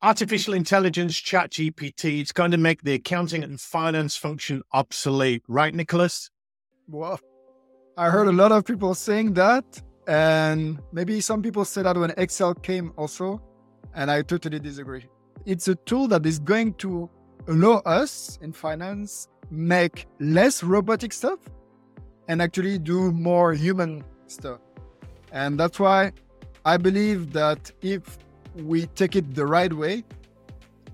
Artificial intelligence, chat GPT, it's going to make the accounting and finance function obsolete, right, Nicolas? Well, I heard a lot of people saying that. And maybe some people said that when Excel came also. And I totally disagree. It's a tool that is going to allow us in finance make less robotic stuff and actually do more human stuff. And that's why I believe that if we take it the right way,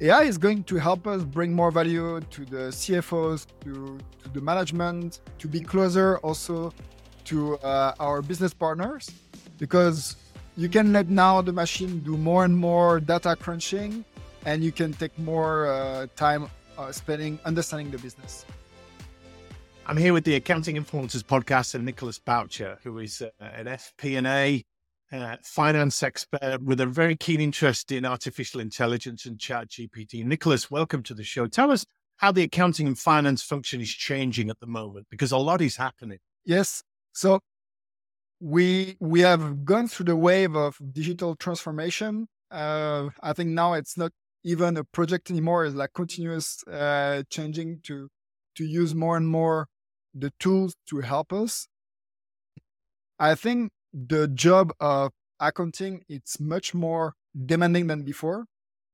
AI is going to help us bring more value to the CFOs, to, to the management, to be closer also to uh, our business partners, because you can let now the machine do more and more data crunching, and you can take more uh, time uh, spending understanding the business. I'm here with the Accounting Influencers podcast and Nicolas Boucher, who is uh, an FP&A uh, finance expert with a very keen interest in artificial intelligence and chat GPT. Nicolas, welcome to the show. Tell us how the accounting and finance function is changing at the moment, because a lot is happening. Yes. So we we have gone through the wave of digital transformation. Uh, I think now it's not even a project anymore; it's like continuous uh, changing to to use more and more the tools to help us. I think the job of accounting it's much more demanding than before.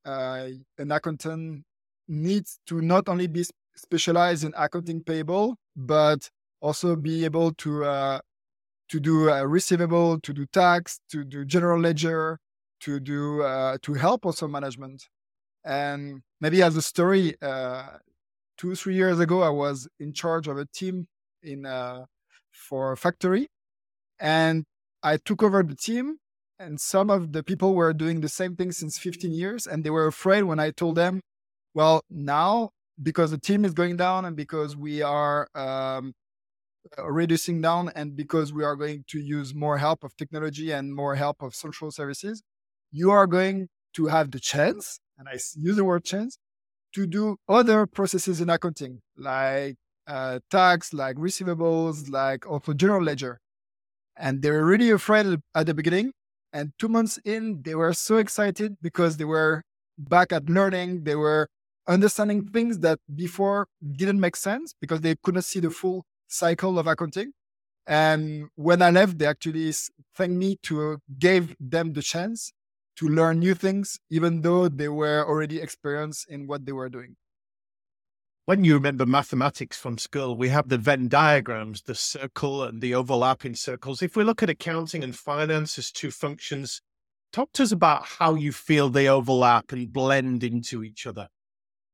Uh, an accountant needs to not only be specialized in accounting payable, but also be able to uh, to do a receivable, to do tax, to do general ledger, to do uh, to help also management. And maybe as a story, uh, two three years ago, I was in charge of a team in uh, for a factory, and I took over the team and some of the people were doing the same thing since 15 years and they were afraid when I told them, well, now because the team is going down and because we are um, uh, reducing down and because we are going to use more help of technology and more help of social services, you are going to have the chance, and I use the word chance, to do other processes in accounting, like uh, tax, like receivables, like also general ledger. And they were really afraid at the beginning. And two months in, they were so excited because they were back at learning. They were understanding things that before didn't make sense because they couldn't see the full cycle of accounting. And when I left, they actually thanked me to uh, give them the chance to learn new things, even though they were already experienced in what they were doing when you remember mathematics from school, we have the Venn diagrams, the circle and the overlapping circles. If we look at accounting and finance as two functions, talk to us about how you feel they overlap and blend into each other.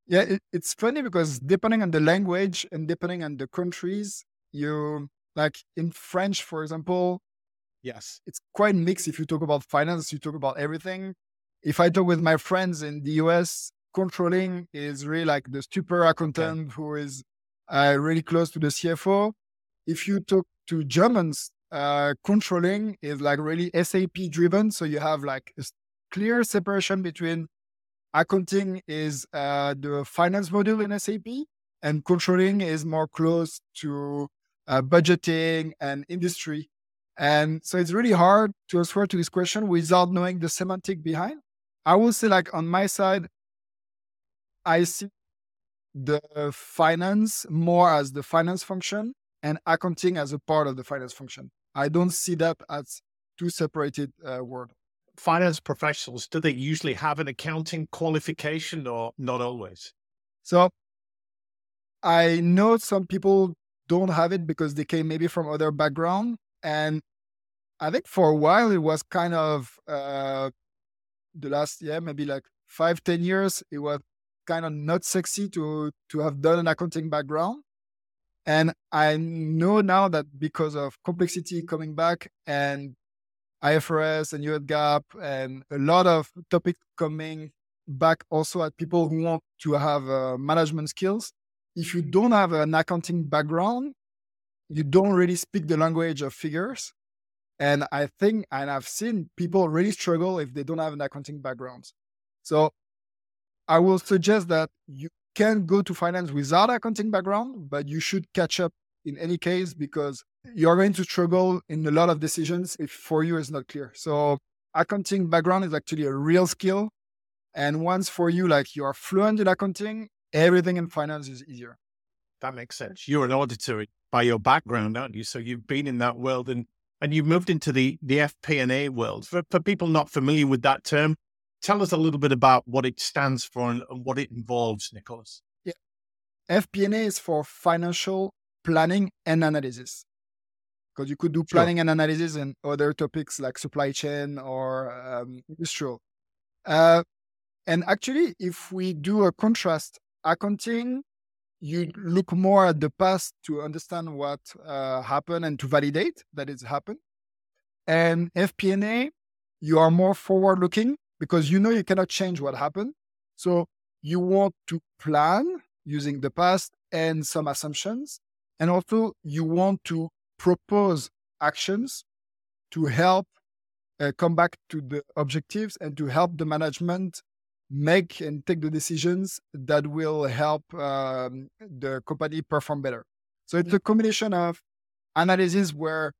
Yeah, it, it's funny because depending on the language and depending on the countries, you like in French, for example, yes, it's quite mixed. If you talk about finance, you talk about everything. If I talk with my friends in the US, controlling is really like the super accountant okay. who is uh, really close to the CFO. If you talk to Germans, uh, controlling is like really SAP driven. So you have like a clear separation between accounting is uh, the finance module in SAP and controlling is more close to uh, budgeting and industry. And so it's really hard to answer to this question without knowing the semantic behind. I will say like on my side, I see the finance more as the finance function and accounting as a part of the finance function. I don't see that as two separated uh, words. Finance professionals, do they usually have an accounting qualification or not always? So I know some people don't have it because they came maybe from other background. And I think for a while it was kind of uh, the last, yeah, maybe like five, ten years, it was kind of not sexy to to have done an accounting background. And I know now that because of complexity coming back and IFRS and US GAAP and a lot of topics coming back also at people who want to have uh, management skills. If you don't have an accounting background, you don't really speak the language of figures. And I think, and I've seen people really struggle if they don't have an accounting background. So I will suggest that you can go to finance without accounting background, but you should catch up in any case because you're going to struggle in a lot of decisions if for you is not clear. So accounting background is actually a real skill And once for you, like you are fluent in accounting, everything in finance is easier. That makes sense. You're an auditor by your background, aren't you? So you've been in that world and and you've moved into the the FP&A world. For for people not familiar with that term, tell us a little bit about what it stands for and, and what it involves, Nicolas. Yeah. FP&A is for financial planning and analysis. Because you could do planning sure. and analysis in other topics like supply chain or um, industrial. Uh, and actually, if we do a contrast, accounting, you look more at the past to understand what uh, happened and to validate that it's happened. And FP&A, you are more forward looking because you know you cannot change what happened. So you want to plan using the past and some assumptions. And also you want to propose actions to help uh, come back to the objectives and to help the management make and take the decisions that will help um, the company perform better. So it's a combination of analysis where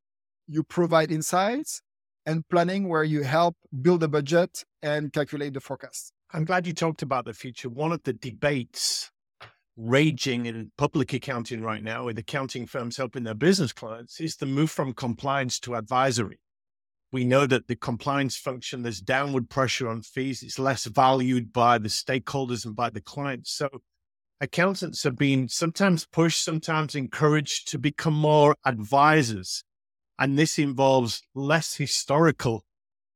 you provide insights and planning where you help build a budget and calculate the forecast. I'm glad you talked about the future. One of the debates raging in public accounting right now with accounting firms helping their business clients is the move from compliance to advisory. We know that the compliance function, there's downward pressure on fees. It's less valued by the stakeholders and by the clients. So accountants have been sometimes pushed, sometimes encouraged to become more advisors. And this involves less historical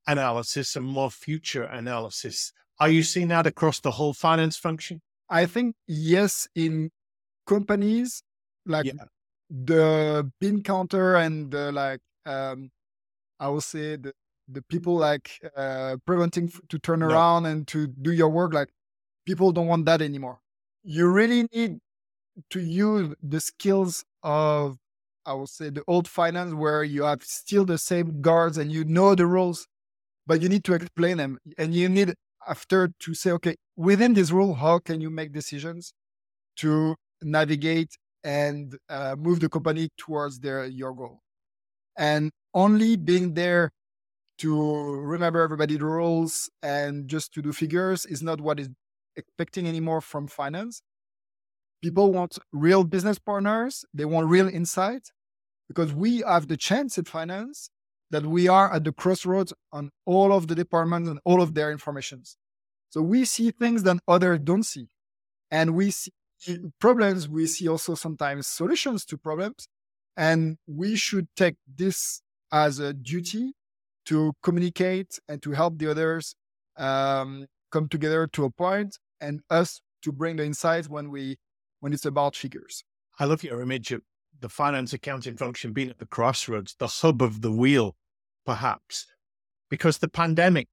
analysis and more future analysis. Are you seeing that across the whole finance function? I think yes, in companies like yeah. the bin counter and the like um, I would say the, the people like uh, preventing to turn no. around and to do your work, like people don't want that anymore. You really need to use the skills of, I would say, the old finance where you have still the same guards and you know the rules, but you need to explain them. And you need after to say, okay, within this rule, how can you make decisions to navigate and uh, move the company towards their your goal? And only being there to remember everybody the rules and just to do figures is not what is expecting anymore from finance. People want real business partners. They want real insight because we have the chance in finance that we are at the crossroads on all of the departments and all of their informations. So we see things that others don't see. And we see problems. We see also sometimes solutions to problems. And we should take this as a duty to communicate and to help the others um, come together to a point and us to bring the insights when we when it's about figures. I love your image of the finance accounting function being at the crossroads, the hub of the wheel, perhaps, because the pandemic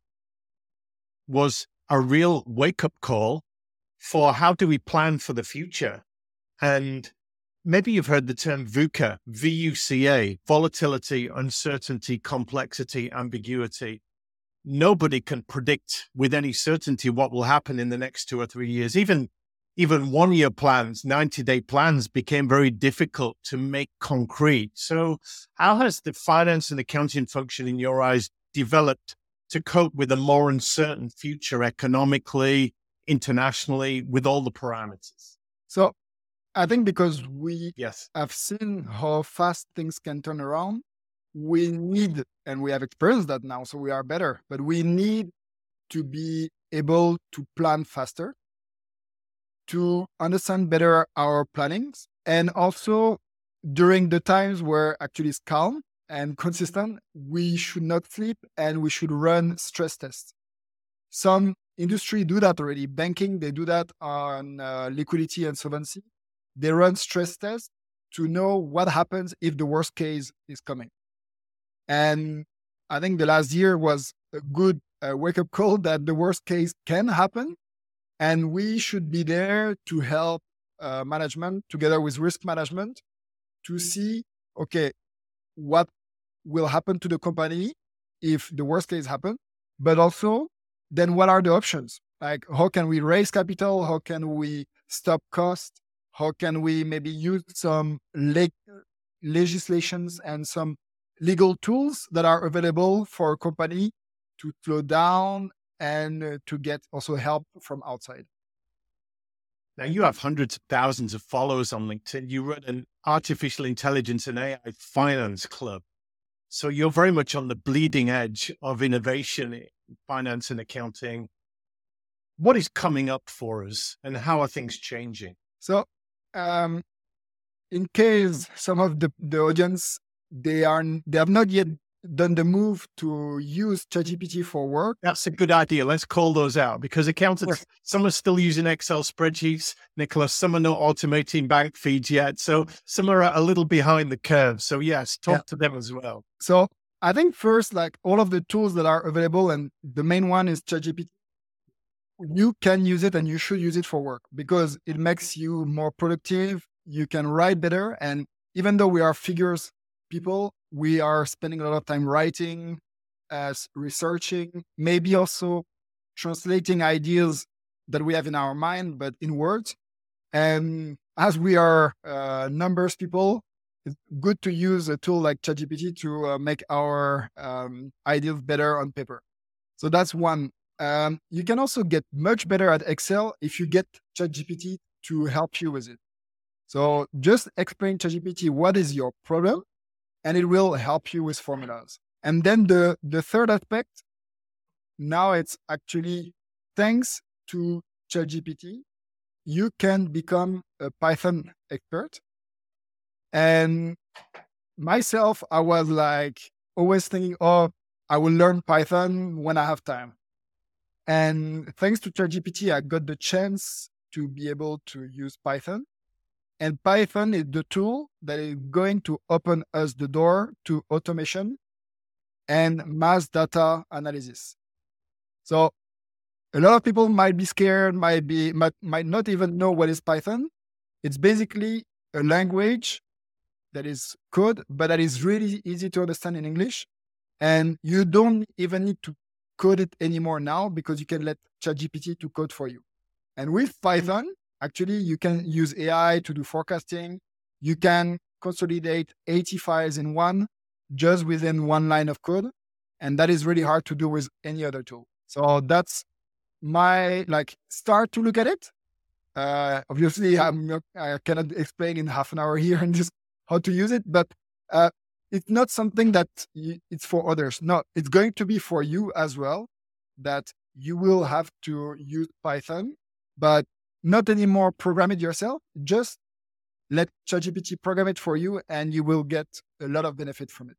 was a real wake up call for how do we plan for the future? And maybe you've heard the term VUCA, V-U-C-A, volatility, uncertainty, complexity, ambiguity. Nobody can predict with any certainty what will happen in the next two or three years. Even even one year plans, 90 day plans became very difficult to make concrete. So, how has the finance and accounting function, in your eyes, developed to cope with a more uncertain future economically, internationally, with all the parameters? So, I think because we yes. have seen how fast things can turn around, we need, and we have experienced that now, so we are better, but we need to be able to plan faster, to understand better our plannings, and also during the times where actually it's calm and consistent, we should not sleep and we should run stress tests. Some industry do that already. Banking, they do that on uh, liquidity and solvency they run stress tests to know what happens if the worst case is coming. And I think the last year was a good uh, wake up call that the worst case can happen. And we should be there to help uh, management together with risk management to see, okay, what will happen to the company if the worst case happens, but also then what are the options? Like, how can we raise capital? How can we stop cost? How can we maybe use some le- legislations and some legal tools that are available for a company to slow down and uh, to get also help from outside. Now you have hundreds of thousands of followers on LinkedIn. You run an artificial intelligence and AI finance club. So you're very much on the bleeding edge of innovation in finance and accounting. What is coming up for us and how are things changing? So, um, in case some of the, the audience they are they have not yet done the move to use ChatGPT for work. That's a good idea. Let's call those out because accountants, some are still using Excel spreadsheets, Nicolas. Some are not automating bank feeds yet. So some are a little behind the curve. So, yes, talk yeah. to them as well. So, I think first, like all of the tools that are available, and the main one is ChatGPT. You can use it and you should use it for work because it makes you more productive. You can write better. And even though we are figures people, we are spending a lot of time writing, as researching, maybe also translating ideas that we have in our mind, but in words. And as we are uh, numbers people, it's good to use a tool like ChatGPT to uh, make our um, ideas better on paper. So that's one. Um, you can also get much better at Excel if you get ChatGPT to help you with it. So just explain ChatGPT what is your problem and it will help you with formulas. And then the, the third aspect, now it's actually thanks to ChatGPT, you can become a Python expert. And myself, I was like always thinking, oh, I will learn Python when I have time. And thanks to ChatGPT, I got the chance to be able to use Python. And Python is the tool that is going to open us the door to automation and mass data analysis. So a lot of people might be scared, might be might, might not even know what is Python. It's basically a language that is code, but that is really easy to understand in English. And you don't even need to code it anymore now because you can let ChatGPT to code for you. And with mm. Python, Actually, you can use AI to do forecasting. You can consolidate 80 files in one just within one line of code. And that is really hard to do with any other tool. So that's my like start to look at it. Uh, obviously, I'm I cannot explain in half an hour here and just how to use it, but uh, it's not something that it's for others. No, it's going to be for you as well. That you will have to use Python, but not anymore program it yourself. Just let ChatGPT program it for you and you will get a lot of benefit from it.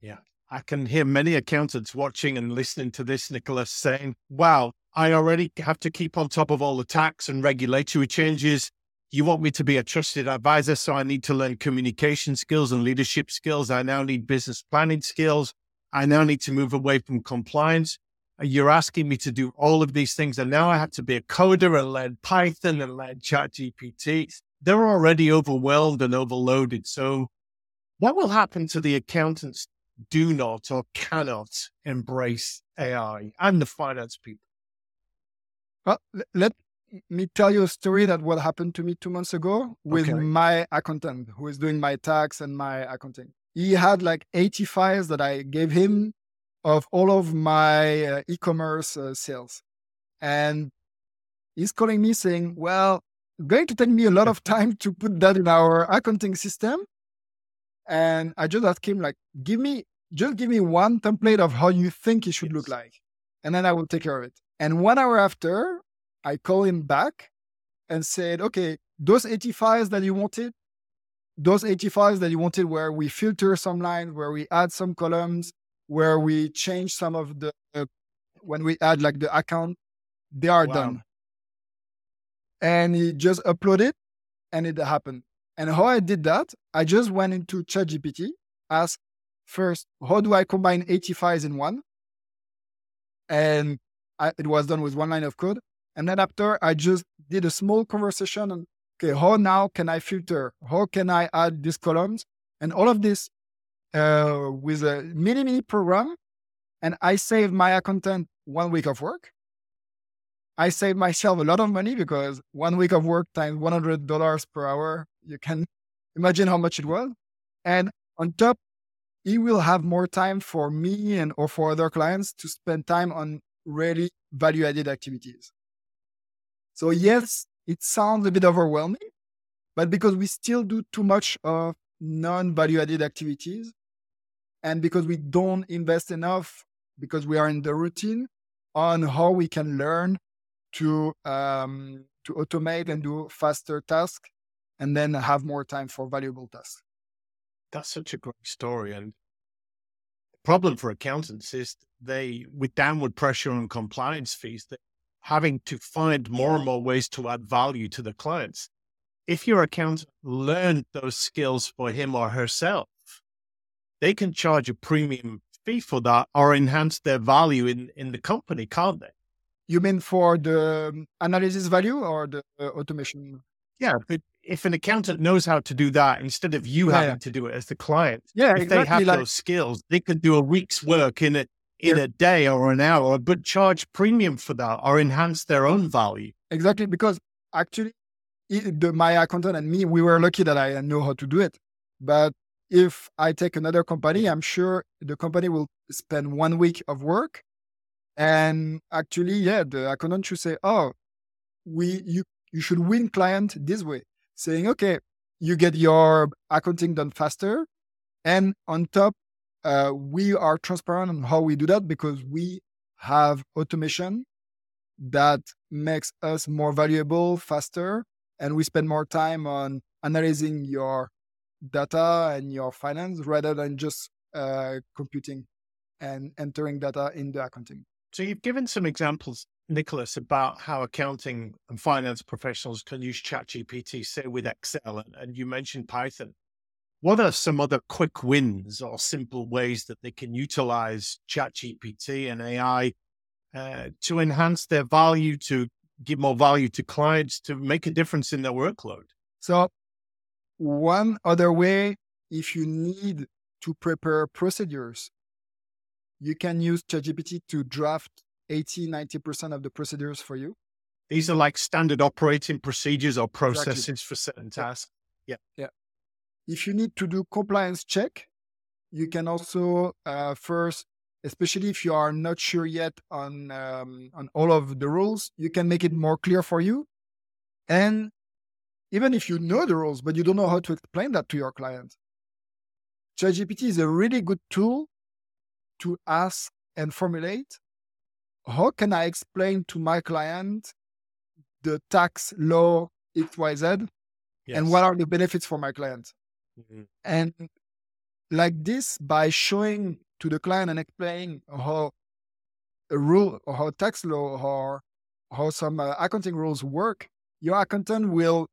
Yeah. I can hear many accountants watching and listening to this, Nicolas, saying, wow, I already have to keep on top of all the tax and regulatory changes. You want me to be a trusted advisor, so I need to learn communication skills and leadership skills. I now need business planning skills. I now need to move away from compliance you're asking me to do all of these things. And now I have to be a coder and learn Python and learn ChatGPT. They're already overwhelmed and overloaded. So what will happen to the accountants do not or cannot embrace AI and the finance people? Well, let me tell you a story that what happened to me two months ago with okay. my accountant who is doing my tax and my accounting. He had like 80 files that I gave him of all of my uh, e-commerce uh, sales. And he's calling me saying, well, it's going to take me a lot of time to put that in our accounting system. And I just asked him, like, give me, just give me one template of how you think it should yes. look like. And then I will take care of it. And one hour after, I call him back and said, okay, those 80 files that you wanted, those 80 files that you wanted where we filter some lines, where we add some columns, where we change some of the uh, when we add like the account, they are wow. done. And he just uploaded and it happened. And how I did that, I just went into ChatGPT, asked first, how do I combine 80 files in one? And I, it was done with one line of code. And then after, I just did a small conversation on, okay, how now can I filter? How can I add these columns? And all of this uh, with a mini mini program, and I saved my accountant one week of work. I saved myself a lot of money because one week of work times one hundred dollars per hour, you can imagine how much it was. And on top, he will have more time for me and or for other clients to spend time on really value added activities. So yes, it sounds a bit overwhelming, but because we still do too much of non value added activities and because we don't invest enough because we are in the routine on how we can learn to um, to automate and do faster tasks and then have more time for valuable tasks. That's such a great story. And the problem for accountants is they, with downward pressure on compliance fees, they're having to find more and more ways to add value to the clients. If your accountant learned those skills for him or herself, they can charge a premium fee for that or enhance their value in, in the company, can't they? You mean for the um, analysis value or the uh, automation? Yeah, but if an accountant knows how to do that instead of you Yeah, having yeah. to do it as the client, Yeah, if they have. Like, those skills, they can do a week's work in a in Yeah. a day or an hour, but charge premium for that or enhance their own value. exactly because actually, i- the, my accountant and me, we were lucky that I know how to do it. But if I take another company, I'm sure the company will spend one week of work, and actually, yeah, the accountant should say, "Oh, we you you should win client this way," saying, "Okay, you get your accounting done faster, and on top, uh, we are transparent on how we do that because we have automation that makes us more valuable faster and we spend more time on analyzing your data and your finance rather than just uh, computing and entering data in the accounting So you've given some examples, Nicolas, about how accounting and finance professionals can use ChatGPT, say with Excel, and, and you mentioned Python. What are some other quick wins or simple ways that they can utilize ChatGPT and AI uh, to enhance their value, to give more value to clients, to make a difference in their workload? so one other way if you need to prepare procedures you can use ChatGPT to draft 80 90% of the procedures for you These are like standard operating procedures or Exactly. processes for certain tasks. Yeah. Yeah. If you need to do compliance check, you can also uh, first, especially if you are not sure yet on um, on all of the rules, you can make it more clear for you. And even if you know the rules, but you don't know how to explain that to your client, ChatGPT is a really good tool to ask and formulate. How can I explain to my client the tax law XYZ and what are the benefits for my client? Mhm. And like this, by showing to the client and explaining how a rule or how tax law or how some uh, accounting rules work, your accountant will,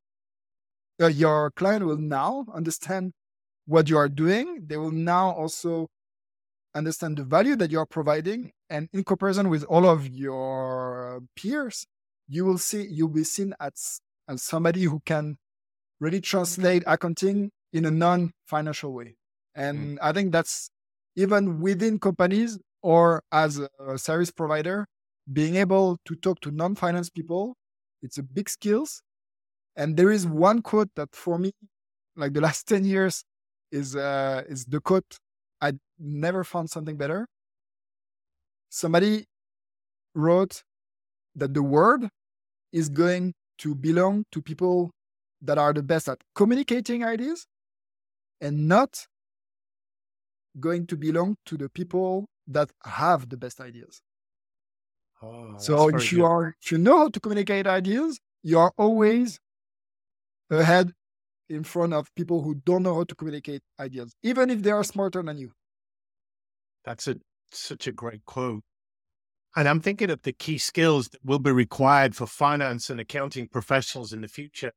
uh, your client will now understand what you are doing. They will now also understand the value that you are providing. And in comparison with all of your peers, you will see, you'll be seen as, as somebody who can really translate accounting in a non-financial way. And I think that's even within companies or as a service provider, being able to talk to non-finance people, it's a big skills. And there is one quote that for me, like the last 10 years, is uh, is the quote I never found something better. Somebody wrote that the world is going to belong to people that are the best at communicating ideas and not going to belong to the people that have the best ideas. Oh, so if you good. are if you know how to communicate ideas, you are always ahead in front of people who don't know how to communicate ideas, even if they are smarter than you. That's a such a great quote. And I'm thinking of the key skills that will be required for finance and accounting professionals in the future.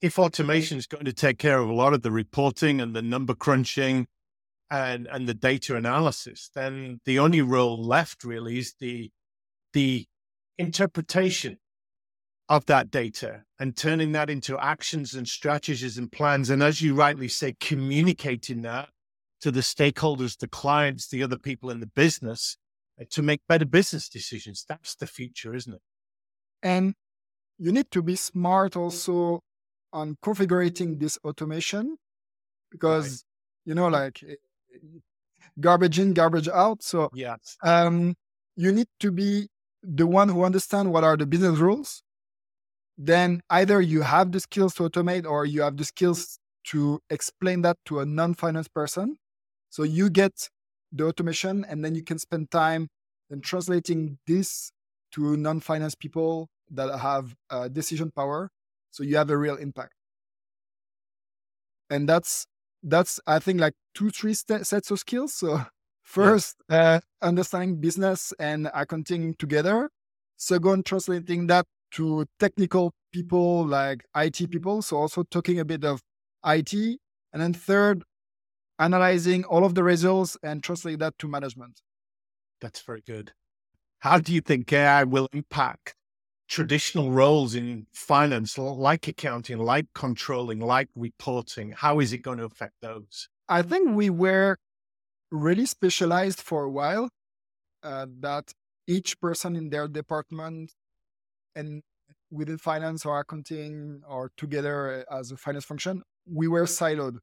If automation is going to take care of a lot of the reporting and the number crunching and, and the data analysis, then the only role left really is the the interpretation of that data and turning that into actions and strategies and plans. And as you rightly say, communicating that to the stakeholders, the clients, the other people in the business uh, to make better business decisions. That's the future, isn't it? And you need to be smart also on configuring this automation because, you know, like eh, garbage in, garbage out. So Yes. um, you need to be the one who understand what are the business rules, then either you have the skills to automate or you have the skills to explain that to a non-finance person. So you get the automation and then you can spend time in translating this to non-finance people that have uh, decision power. So you have a real impact. And that's that's I think like two three st- sets of skills. So first, uh, understanding business and accounting together. Second, translating that to technical people like IT people. So also talking a bit of IT. And then third, analyzing all of the results and translate that to management. That's very good. How do you think AI will impact traditional roles in finance, like accounting, like controlling, like reporting? How is it going to affect those? I think we were really specialized for a while, uh, that each person in their department and within finance or accounting or together as a finance function, we were siloed.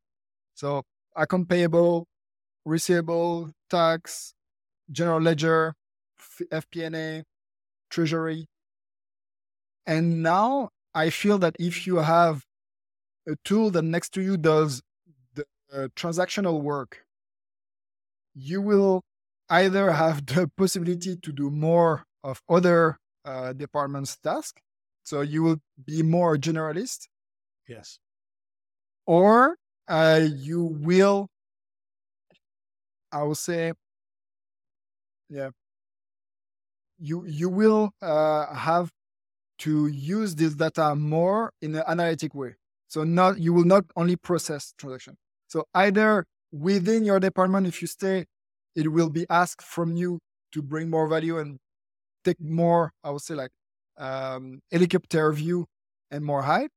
So account payable, receivable, tax, general ledger, FP&A, treasury. And now I feel that if you have a tool that next to you does the uh, transactional work, you will either have the possibility to do more of other uh, departments' task. So you will be more generalist. Yes. Or uh, you will, I will say, yeah, you you will uh, have to use this data more in an analytic way. So not you will not only process transaction. So either within your department, if you stay, it will be asked from you to bring more value and take more, I would say like um, helicopter view and more height,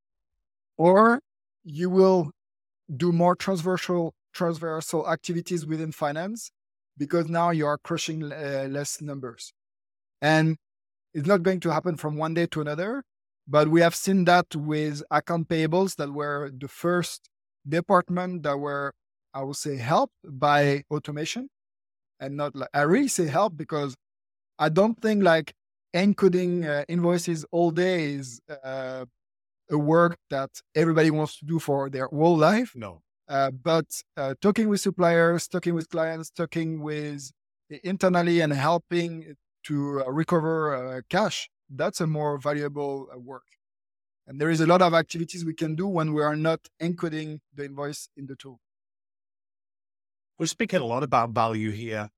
or you will do more transversal transversal activities within finance because now you are crushing uh, less numbers. And it's not going to happen from one day to another, but we have seen that with account payables that were the first department that were, I would say, helped by automation. And not like, I really say help because I don't think like encoding uh, invoices all day is uh, a work that everybody wants to do for their whole life. No. Uh, but uh, talking with suppliers, talking with clients, talking with internally and helping to uh, recover uh, cash, that's a more valuable uh, work. And there is a lot of activities we can do when we are not encoding the invoice in the tool. We're speaking a lot about value here.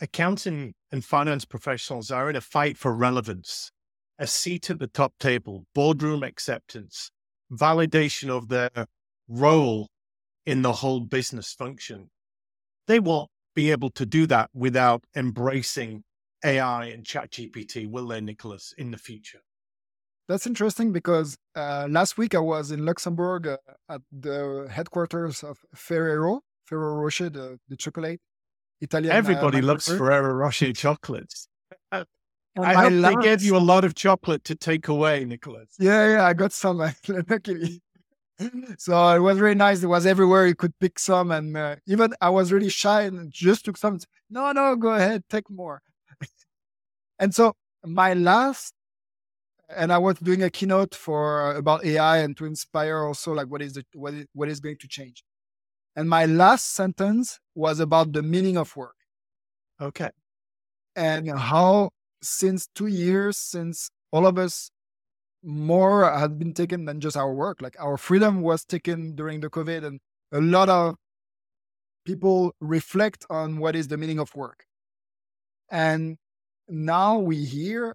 Accounting and finance professionals are in a fight for relevance, a seat at the top table, boardroom acceptance, validation of their role in the whole business function. They won't be able to do that without embracing AI and ChatGPT, will they, Nicolas, in the future? That's interesting because uh, last week I was in Luxembourg uh, at the headquarters of Ferrero, Ferrero Rocher, the, the chocolate. Italian. Uh, Everybody uh, loves Ferrero Rocher chocolates. I hope last... they gave you a lot of chocolate to take away, Nicolas. Yeah, yeah, I got some luckily. so it was really nice. It was everywhere. You could pick some, and uh, even I was really shy and just took some. No, no, go ahead, take more. And so my last, and I was doing a keynote for uh, about AI and to inspire also like what is the what is, what is going to change. And my last sentence was about the meaning of work. Okay. And how since two years, since all of us more had been taken than just our work, like our freedom was taken during the COVID, and a lot of people reflect on what is the meaning of work. And now we hear,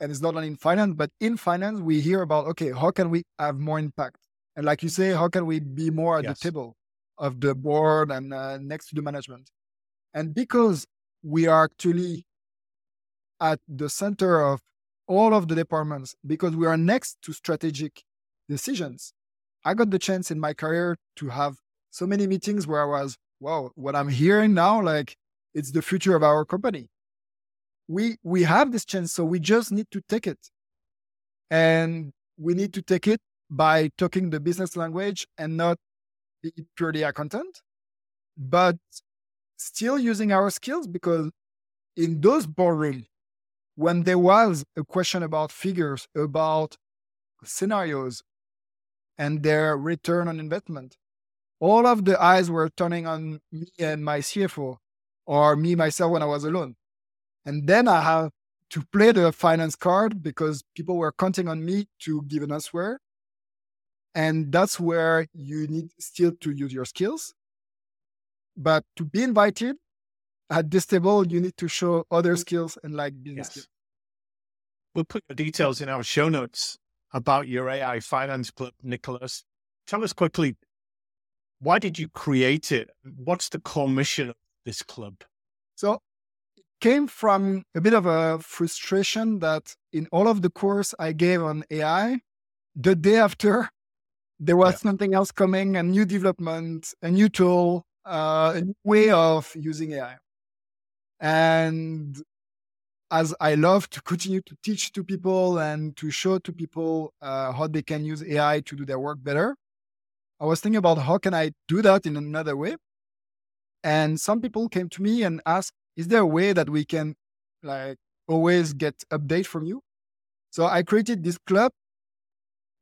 and it's not only in finance, but in finance, we hear about, okay, how can we have more impact? And like you say, how can we be more at yes. the table of the board and uh, next to the management? And because we are actually at the center of all of the departments, because we are next to strategic decisions, I got the chance in my career to have so many meetings where I was, wow, what I'm hearing now, like it's the future of our company we we have this chance so we just need to take it and we need to take it by talking the business language and not be purely accountant but still using our skills because in those boardrooms when there was a question about figures, about scenarios, and their return on investment, all of the eyes were turning on me and my CFO, or me myself when I was alone. And then I have to play the finance card because people were counting on me to give an answer. And that's where you need still to use your skills. But to be invited at this table, you need to show other skills and like business yes. skills. We'll put the details in our show notes about your AI finance club, Nicolas. Tell us quickly, why did you create it? What's the core mission of this club? So it came from a bit of a frustration that in all of the course I gave on AI, the day after there was yeah. something else coming, a new development, a new tool, uh, a new way of using AI. And as I love to continue to teach to people and to show to people uh, how they can use AI to do their work better, I was thinking about how can I do that in another way. And some people came to me and asked, "Is there a way that we can like always get update from you?" So I created this club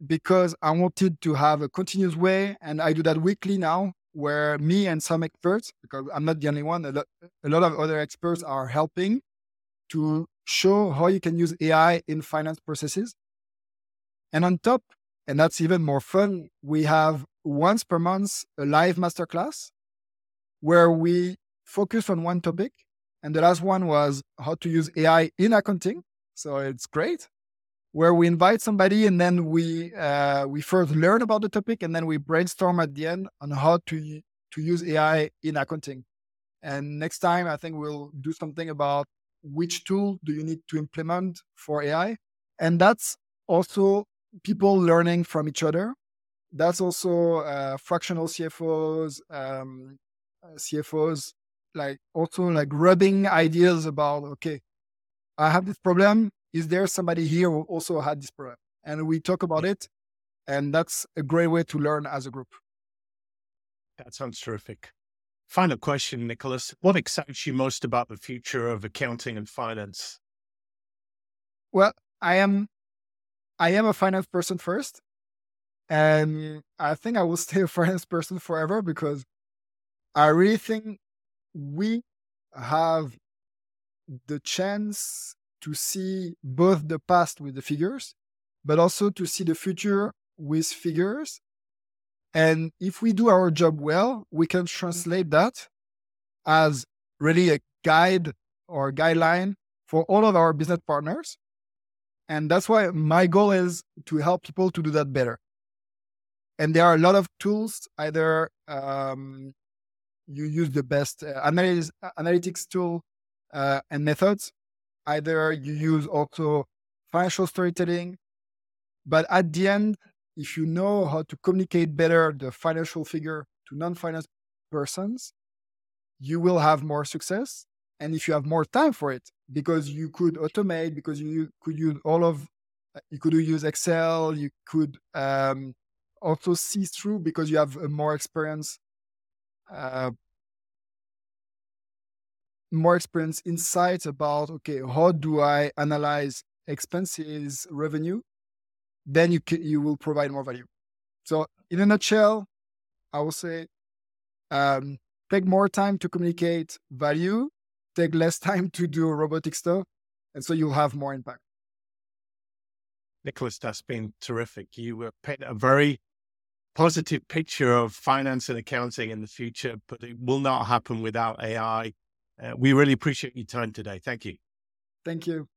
because I wanted to have a continuous way, and I do that weekly now, where me and some experts, because I'm not the only one, a lot, a lot of other experts are helping to show how you can use AI in finance processes. And on top, and that's even more fun, we have once per month a live masterclass where we focus on one topic. And the last one was how to use AI in accounting. So it's great. Where we invite somebody and then we uh, we first learn about the topic and then we brainstorm at the end on how to to use AI in accounting. And next time, I think we'll do something about which tool do you need to implement for AI? And that's also people learning from each other. That's also uh, fractional CFOs, um, uh, CFOs, like also like rubbing ideas about, okay, I have this problem. Is there somebody here who also had this problem? And we talk about mm. it. And that's a great way to learn as a group. That sounds terrific. Final question, Nicolas. What excites you most about the future of accounting and finance? Well, I am I am a finance person first. And I think I will stay a finance person forever because I really think we have the chance to see both the past with the figures, but also to see the future with figures and if we do our job well, we can translate that as really a guide or guideline for all of our business partners. And that's why my goal is to help people to do that better. And there are a lot of tools, either um, you use the best uh, analysis, analytics tool uh, and methods, either you use also financial storytelling. But at the end, if you know how to communicate better the financial figure to non-finance persons, you will have more success. And if you have more time for it, because you could automate, because you could use all of, uh, you could use Excel, you could um, also see through because you have a more experience, uh, more experience insights about okay, how do I analyze expenses, revenue, then you can, you will provide more value. So in a nutshell, I will say um, take more time to communicate value, take less time to do robotic stuff, and so you'll have more impact. Nicolas, that's been terrific. You were painting a very positive picture of finance and accounting in the future, but it will not happen without AI. Uh, we really appreciate your time today. Thank you. Thank you.